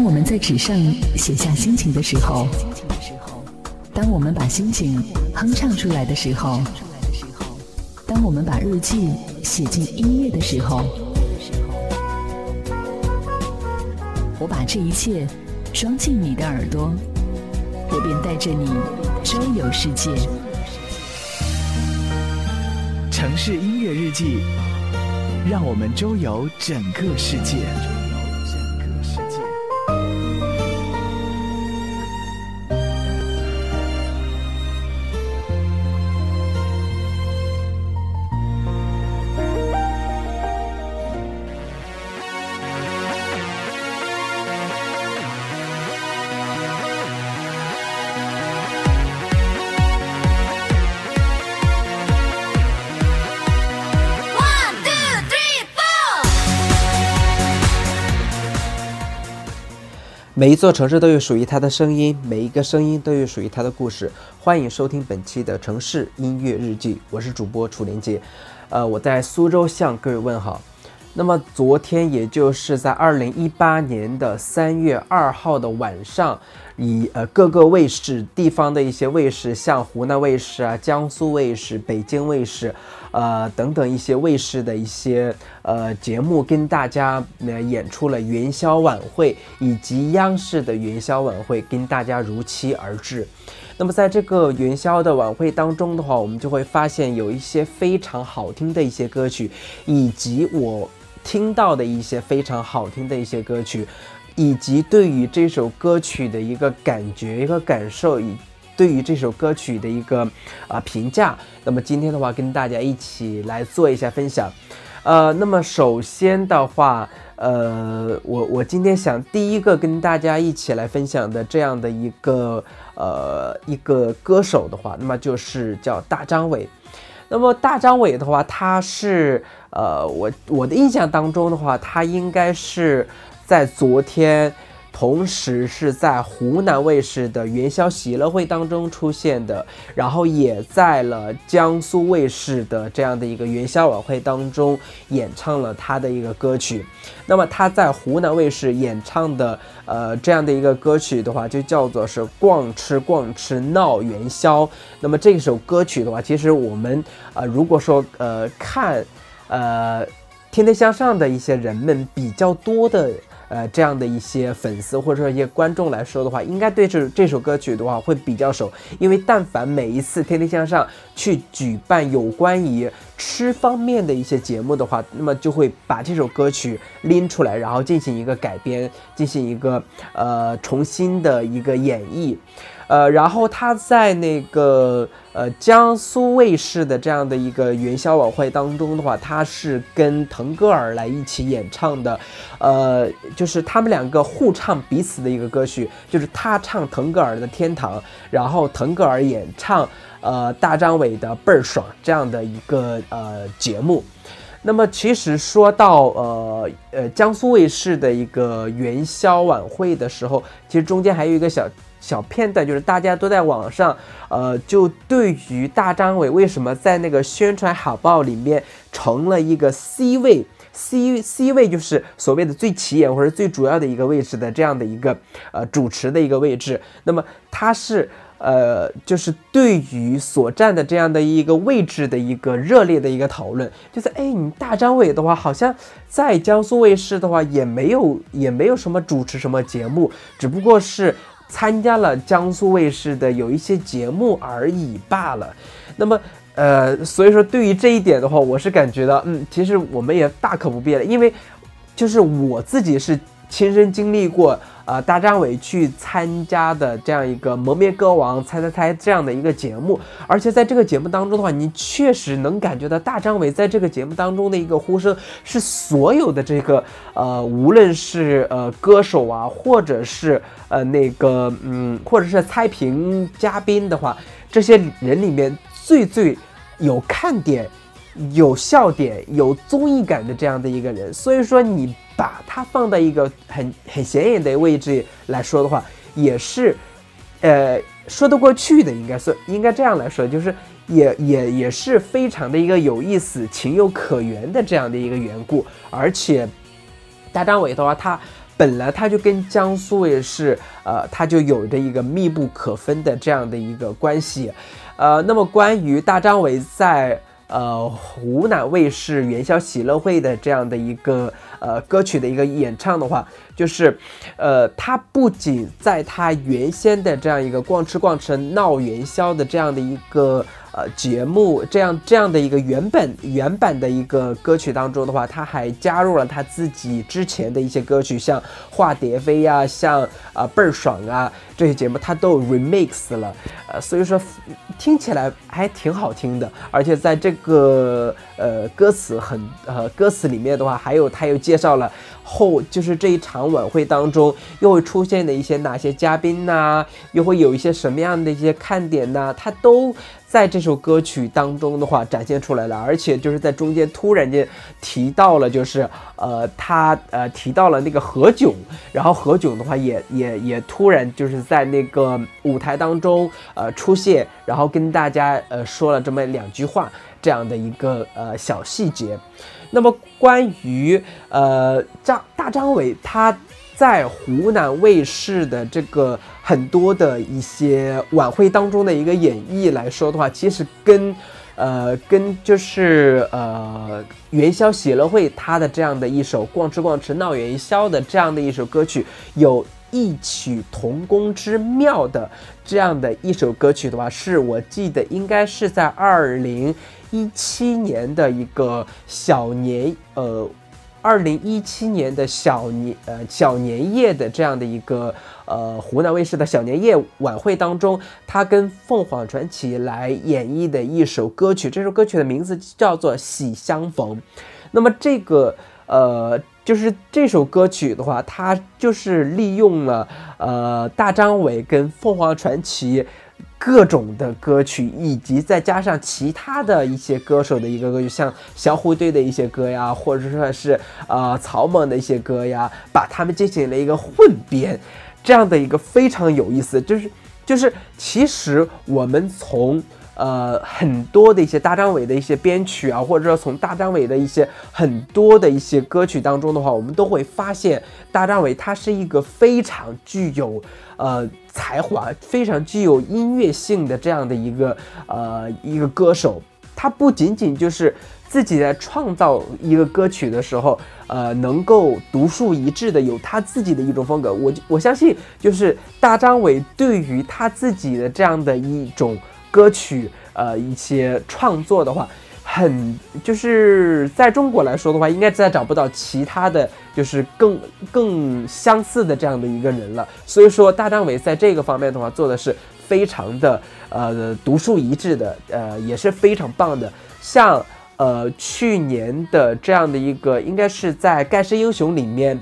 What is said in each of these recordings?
当我们在纸上写下心情的时候，当我们把心情哼唱出来的时候，当我们把日记写进音乐的时候，我把这一切装进你的耳朵，我便带着你周游世界。城市音乐日记，让我们周游整个世界。每一座城市都有属于它的声音，每一个声音都有属于它的故事。欢迎收听本期的城市音乐日记，我是主播楚连杰。呃，我在苏州向各位问好。那么昨天，也就是在二零一八年的三月二号的晚上，以呃各个卫视地方的一些卫视，像湖南卫视啊、江苏卫视、北京卫视。呃，等等一些卫视的一些呃节目，跟大家呃演出了元宵晚会，以及央视的元宵晚会，跟大家如期而至。那么在这个元宵的晚会当中的话，我们就会发现有一些非常好听的一些歌曲，以及我听到的一些非常好听的一些歌曲，以及对于这首歌曲的一个感觉、一个感受，以。对于这首歌曲的一个啊评价，那么今天的话跟大家一起来做一下分享，呃，那么首先的话，呃，我我今天想第一个跟大家一起来分享的这样的一个呃一个歌手的话，那么就是叫大张伟，那么大张伟的话，他是呃我我的印象当中的话，他应该是在昨天。同时是在湖南卫视的元宵喜乐会当中出现的，然后也在了江苏卫视的这样的一个元宵晚会当中演唱了他的一个歌曲。那么他在湖南卫视演唱的呃这样的一个歌曲的话，就叫做是逛吃逛吃闹元宵。那么这首歌曲的话，其实我们呃如果说呃看呃天天向上的一些人们比较多的。呃，这样的一些粉丝或者说一些观众来说的话，应该对这这首歌曲的话会比较熟，因为但凡每一次天天向上去举办有关于吃方面的一些节目的话，那么就会把这首歌曲拎出来，然后进行一个改编，进行一个呃重新的一个演绎。呃，然后他在那个呃江苏卫视的这样的一个元宵晚会当中的话，他是跟腾格尔来一起演唱的，呃，就是他们两个互唱彼此的一个歌曲，就是他唱腾格尔的《天堂》，然后腾格尔演唱呃大张伟的《倍儿爽》这样的一个呃节目。那么其实说到呃呃江苏卫视的一个元宵晚会的时候，其实中间还有一个小。小片段就是大家都在网上，呃，就对于大张伟为什么在那个宣传海报里面成了一个 C 位，C C 位就是所谓的最起眼或者最主要的一个位置的这样的一个呃主持的一个位置。那么他是呃，就是对于所占的这样的一个位置的一个热烈的一个讨论，就是哎，你大张伟的话，好像在江苏卫视的话也没有也没有什么主持什么节目，只不过是。参加了江苏卫视的有一些节目而已罢了。那么，呃，所以说对于这一点的话，我是感觉到，嗯，其实我们也大可不必了，因为就是我自己是亲身经历过。呃，大张伟去参加的这样一个《蒙面歌王猜猜猜》这样的一个节目，而且在这个节目当中的话，你确实能感觉到大张伟在这个节目当中的一个呼声，是所有的这个呃，无论是呃歌手啊，或者是呃那个嗯，或者是猜评嘉宾的话，这些人里面最最有看点、有笑点、有综艺感的这样的一个人。所以说你。把他放在一个很很显眼的位置来说的话，也是，呃，说得过去的，应该是应该这样来说，就是也也也是非常的一个有意思、情有可原的这样的一个缘故。而且，大张伟的话，他本来他就跟江苏卫视，呃，他就有着一个密不可分的这样的一个关系。呃，那么关于大张伟在呃湖南卫视元宵喜乐会的这样的一个呃歌曲的一个演唱的话，就是呃，他不仅在他原先的这样一个逛吃逛吃闹元宵的这样的一个。呃，节目这样这样的一个原本原版的一个歌曲当中的话，他还加入了他自己之前的一些歌曲，像化蝶飞呀，像啊倍儿爽啊这些节目，他都 remix 了。呃，所以说听起来还挺好听的，而且在这个呃歌词很呃歌词里面的话，还有他又介绍了后就是这一场晚会当中又会出现的一些哪些嘉宾呐，又会有一些什么样的一些看点呐，他都。在这首歌曲当中的话，展现出来了，而且就是在中间突然间提到了，就是呃，他呃提到了那个何炅，然后何炅的话也也也突然就是在那个舞台当中呃出现，然后跟大家呃说了这么两句话，这样的一个呃小细节。那么关于呃张大张伟他。在湖南卫视的这个很多的一些晚会当中的一个演绎来说的话，其实跟，呃，跟就是呃元宵喜乐会他的这样的一首逛吃逛吃闹元宵的这样的一首歌曲有异曲同工之妙的这样的一首歌曲的话，是我记得应该是在二零一七年的一个小年呃。二零一七年的小年呃小年夜的这样的一个呃湖南卫视的小年夜晚会当中，他跟凤凰传奇来演绎的一首歌曲，这首歌曲的名字叫做《喜相逢》。那么这个呃就是这首歌曲的话，它就是利用了呃大张伟跟凤凰传奇。各种的歌曲，以及再加上其他的一些歌手的一个歌曲，像小虎队的一些歌呀，或者说是呃草蜢的一些歌呀，把他们进行了一个混编，这样的一个非常有意思，就是就是其实我们从。呃，很多的一些大张伟的一些编曲啊，或者说从大张伟的一些很多的一些歌曲当中的话，我们都会发现大张伟他是一个非常具有呃才华、非常具有音乐性的这样的一个呃一个歌手。他不仅仅就是自己在创造一个歌曲的时候，呃，能够独树一帜的有他自己的一种风格。我我相信，就是大张伟对于他自己的这样的一种。歌曲，呃，一些创作的话，很就是在中国来说的话，应该再找不到其他的就是更更相似的这样的一个人了。所以说，大张伟在这个方面的话，做的是非常的呃独树一帜的，呃，也是非常棒的。像呃去年的这样的一个，应该是在《盖世英雄》里面，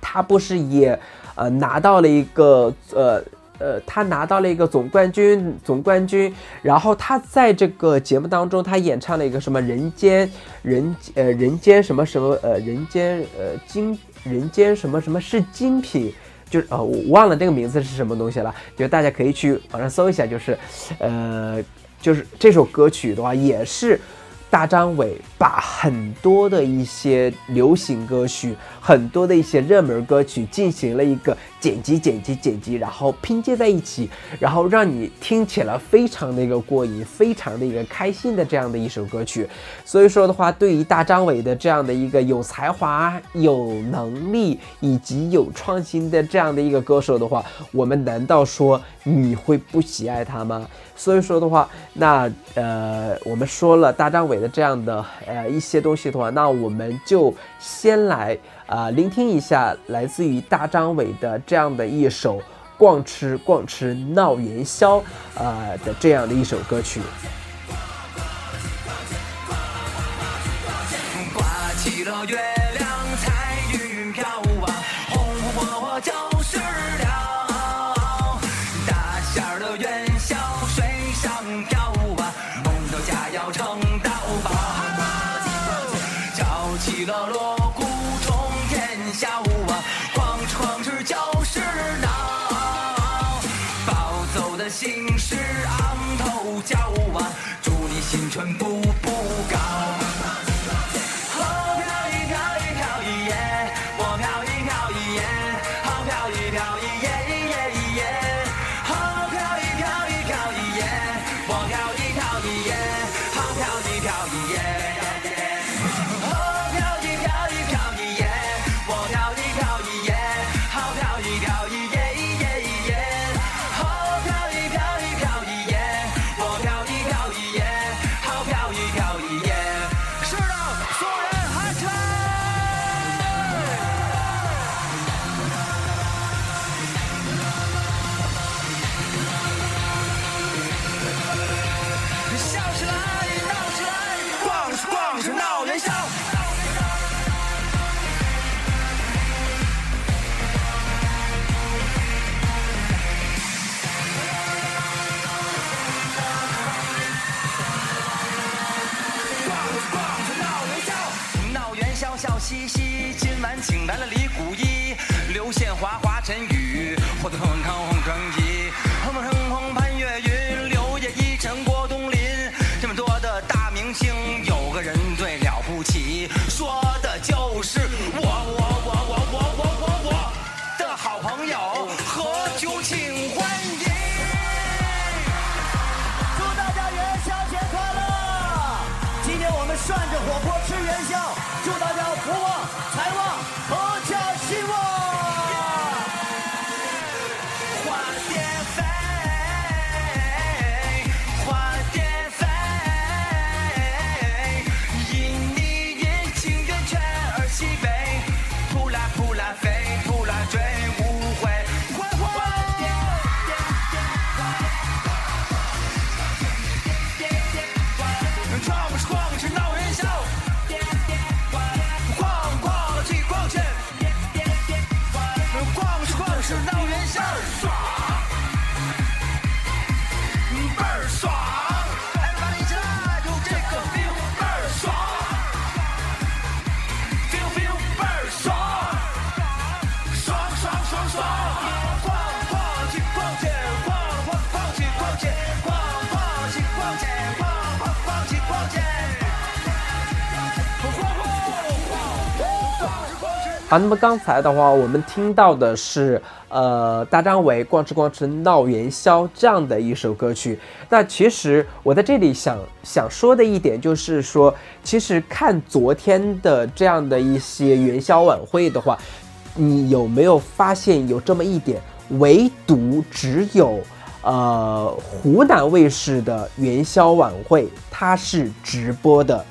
他不是也呃拿到了一个呃。呃，他拿到了一个总冠军，总冠军。然后他在这个节目当中，他演唱了一个什么人间人呃人间什么什么呃人间呃精人间什么什么是精品，就是呃我忘了这个名字是什么东西了，就大家可以去网上搜一下，就是呃就是这首歌曲的话也是。大张伟把很多的一些流行歌曲，很多的一些热门歌曲进行了一个剪辑、剪辑、剪辑，然后拼接在一起，然后让你听起来非常的一个过瘾，非常的一个开心的这样的一首歌曲。所以说的话，对于大张伟的这样的一个有才华、有能力以及有创新的这样的一个歌手的话，我们难道说你会不喜爱他吗？所以说的话，那呃，我们说了大张伟的这样的呃一些东西的话，那我们就先来啊聆听一下来自于大张伟的这样的一首《逛吃逛吃闹元宵》啊的这样的一首歌曲。挂起了月心事昂头叫晚，祝你新春不。好，那么刚才的话，我们听到的是呃大张伟《逛吃逛吃闹元宵》这样的一首歌曲。那其实我在这里想想说的一点就是说，其实看昨天的这样的一些元宵晚会的话，你有没有发现有这么一点，唯独只有呃湖南卫视的元宵晚会它是直播的，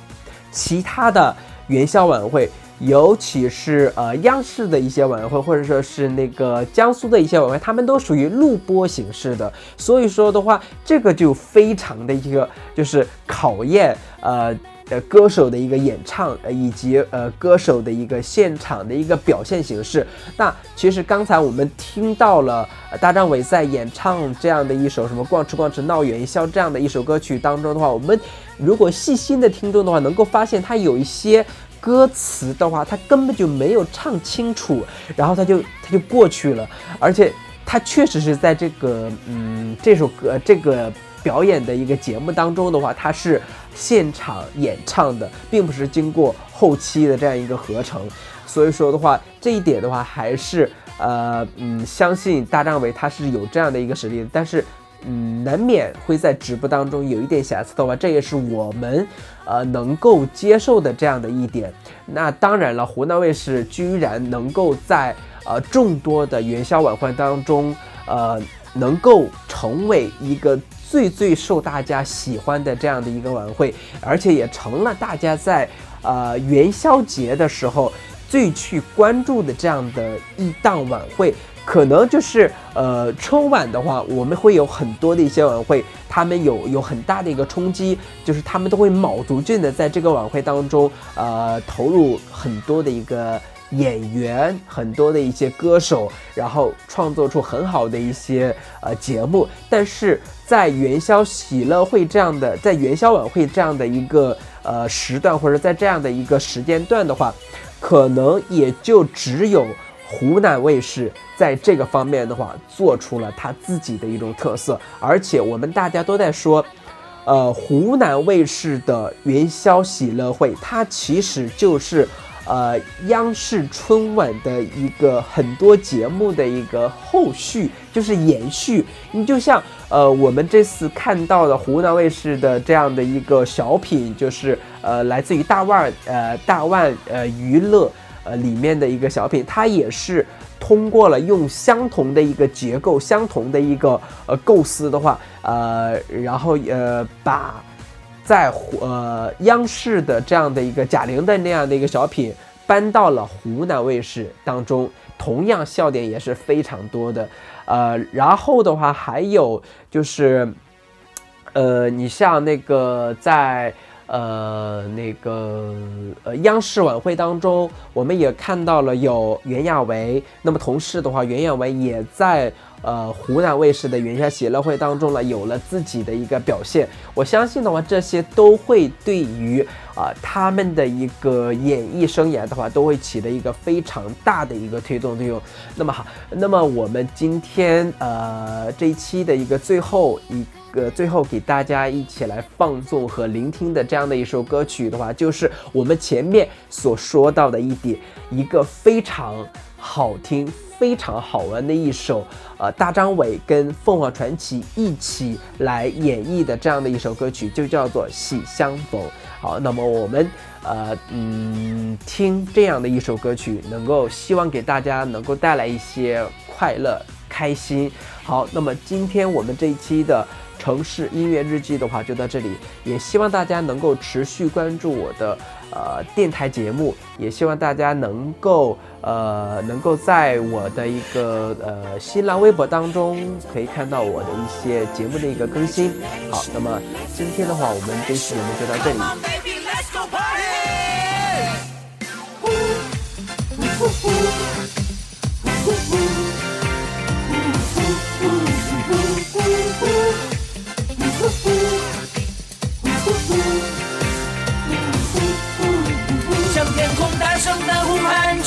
其他的元宵晚会。尤其是呃央视的一些晚会，或者说是那个江苏的一些晚会，他们都属于录播形式的。所以说的话，这个就非常的一个就是考验呃呃歌手的一个演唱，呃以及呃歌手的一个现场的一个表现形式。那其实刚才我们听到了、大张伟在演唱这样的一首什么“逛吃逛吃闹元宵”这样的一首歌曲当中的话，我们如果细心的听众的话，能够发现它有一些。歌词的话，他根本就没有唱清楚，然后他就他就过去了，而且他确实是在这个嗯这首歌这个表演的一个节目当中的话，他是现场演唱的，并不是经过后期的这样一个合成，所以说的话，这一点的话还是呃嗯相信大张伟他是有这样的一个实力，但是。嗯，难免会在直播当中有一点瑕疵的话，这也是我们呃能够接受的这样的一点。那当然了，湖南卫视居然能够在呃众多的元宵晚会当中，呃能够成为一个最最受大家喜欢的这样的一个晚会，而且也成了大家在呃元宵节的时候最去关注的这样的一档晚会。可能就是呃春晚的话，我们会有很多的一些晚会，他们有有很大的一个冲击，就是他们都会卯足劲的在这个晚会当中，呃投入很多的一个演员，很多的一些歌手，然后创作出很好的一些呃节目。但是在元宵喜乐会这样的，在元宵晚会这样的一个呃时段，或者在这样的一个时间段的话，可能也就只有。湖南卫视在这个方面的话，做出了它自己的一种特色，而且我们大家都在说，呃，湖南卫视的元宵喜乐会，它其实就是呃央视春晚的一个很多节目的一个后续，就是延续。你就像呃我们这次看到的湖南卫视的这样的一个小品，就是呃来自于大腕呃大腕呃娱乐。呃，里面的一个小品，它也是通过了用相同的一个结构、相同的一个呃构思的话，呃，然后呃把在呃央视的这样的一个贾玲的那样的一个小品搬到了湖南卫视当中，同样笑点也是非常多的。呃，然后的话还有就是，呃，你像那个在。呃，那个呃，央视晚会当中，我们也看到了有袁娅维。那么同时的话，袁娅维也在呃湖南卫视的元宵喜乐会当中呢，有了自己的一个表现。我相信的话，这些都会对于啊、他们的一个演艺生涯的话，都会起到一个非常大的一个推动作用。那么好，那么我们今天呃这一期的一个最后一个最后给大家一起来放纵和聆听的这样的一首歌曲的话，就是我们前面所说到的一点，一个非常好听。非常好玩的一首，呃，大张伟跟凤凰传奇一起来演绎的这样的一首歌曲，就叫做《喜相逢》。好，那么我们呃嗯听这样的一首歌曲，能够希望给大家能够带来一些快乐、开心。好，那么今天我们这一期的城市音乐日记的话就到这里，也希望大家能够持续关注我的呃电台节目，也希望大家能够呃能够在我的一个呃新浪微博当中可以看到我的一些节目的一个更新。好，那么今天的话，我们这期节目就到这里。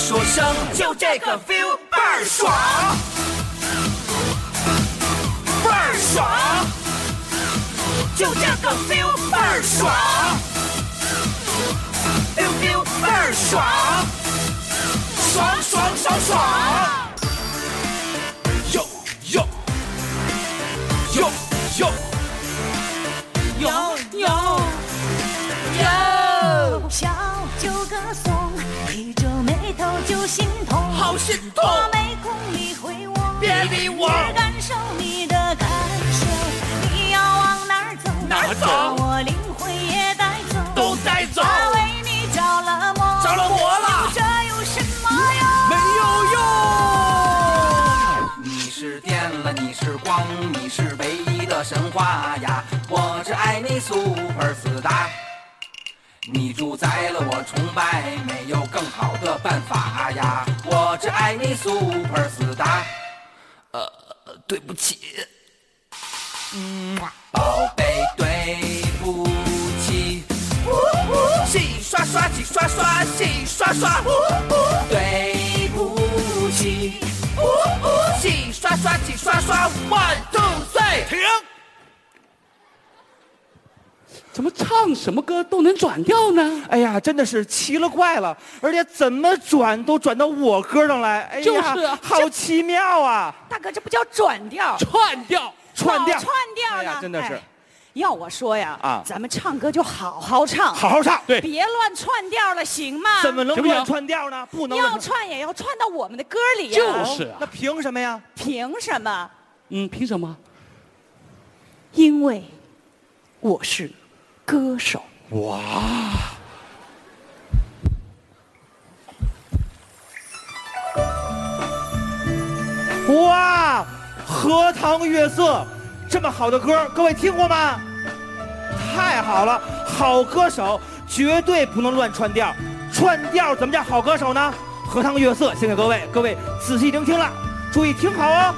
说声就这个 feel 倍儿爽，倍儿爽，就这个 feel 倍儿爽，feel feel 倍儿爽，爽爽爽爽。痛！我没空理会我，别理我只感受你的感受。你要往哪儿走？哪儿走把我灵魂也带走。都带走他为你着了魔，着了魔了这有什么用？没有用。你是电了，你是光，你是唯一的神话呀！我只爱你 super star，你主宰了我崇拜，没有更好的办法呀！我只爱你 super star，呃，对不起，嗯，宝贝，对不起，洗刷刷，洗刷刷，洗刷刷，对不起。洗刷刷，洗刷刷，one two three，停！怎么唱什么歌都能转调呢？哎呀，真的是奇了怪了，而且怎么转都转到我歌上来，哎呀，就是啊好奇妙啊！大哥，这不叫转调，串调，串调老串调呢。哎呀真的是哎要我说呀，啊咱们唱歌就好好唱，好好唱，对别乱串调了，行吗？怎么能行不行乱串调呢？不能乱要串也要串到我们的歌里呀？就是啊那凭什么呀？凭什么？嗯，凭什么？因为我是歌手。哇哇，荷塘月色，这么好的歌，各位听过吗？太好了，好歌手绝对不能乱串调，串调怎么叫好歌手呢？荷塘月色献给各位，各位仔细聆听了，注意听好哦。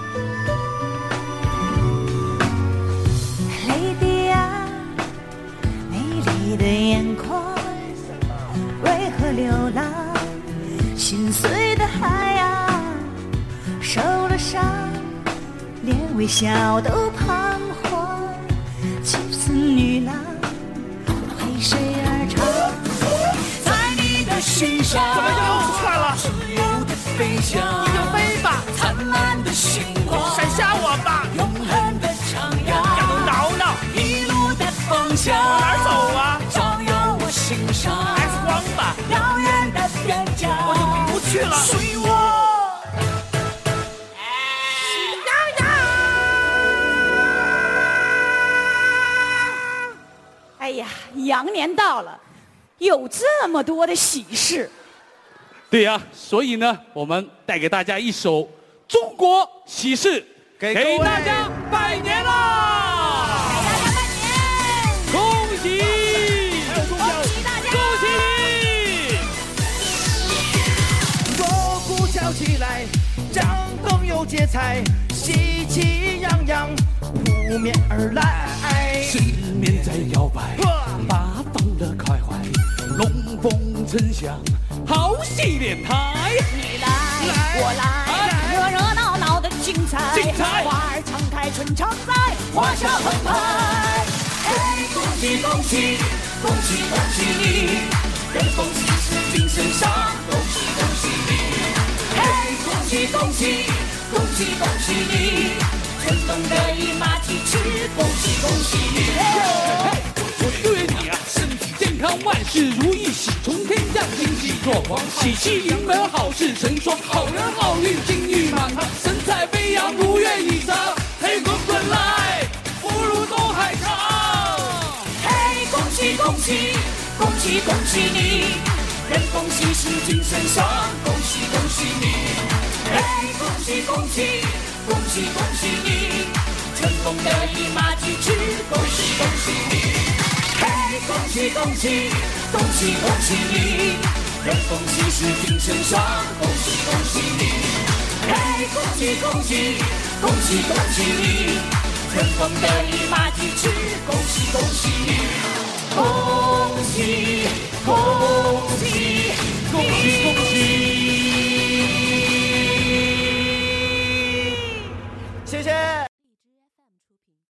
微笑都羊年到了，有这么多的喜事，对呀、所以呢，我们带给大家一首中国喜事，给大家拜年啦！灯又结彩，喜气洋洋扑面而来。四面在摇摆，八方乐开怀，龙凤呈祥，好戏连台。你来，我来，热热闹闹的精彩，精彩花儿常开，春常在，花香澎湃。哎，恭喜恭喜，恭喜恭喜你，人逢喜事精神爽，恭喜恭喜你。嘿，恭喜恭喜，恭恭喜恭喜你，春风得意马蹄疾，恭喜恭喜你。我祝愿你啊，身体健康，万事如意，喜从天降，经济状况，喜气盈门，好事成双，好人好运，金玉满堂，神采飞扬，如愿以偿。嘿，滚滚来，福如东海长。嘿，恭喜恭喜，恭喜恭喜你，人逢喜事精神爽，恭喜恭喜你。嘿，恭喜恭喜，恭喜恭喜你，春风得意马蹄疾，恭喜恭喜你。嘿，恭喜恭喜，恭喜恭喜你，人逢喜事精神爽，恭喜恭喜你。嘿，恭喜恭喜，恭喜恭喜你，春风得意马蹄疾，恭喜恭喜你。恭喜恭喜，恭喜恭喜谢谢。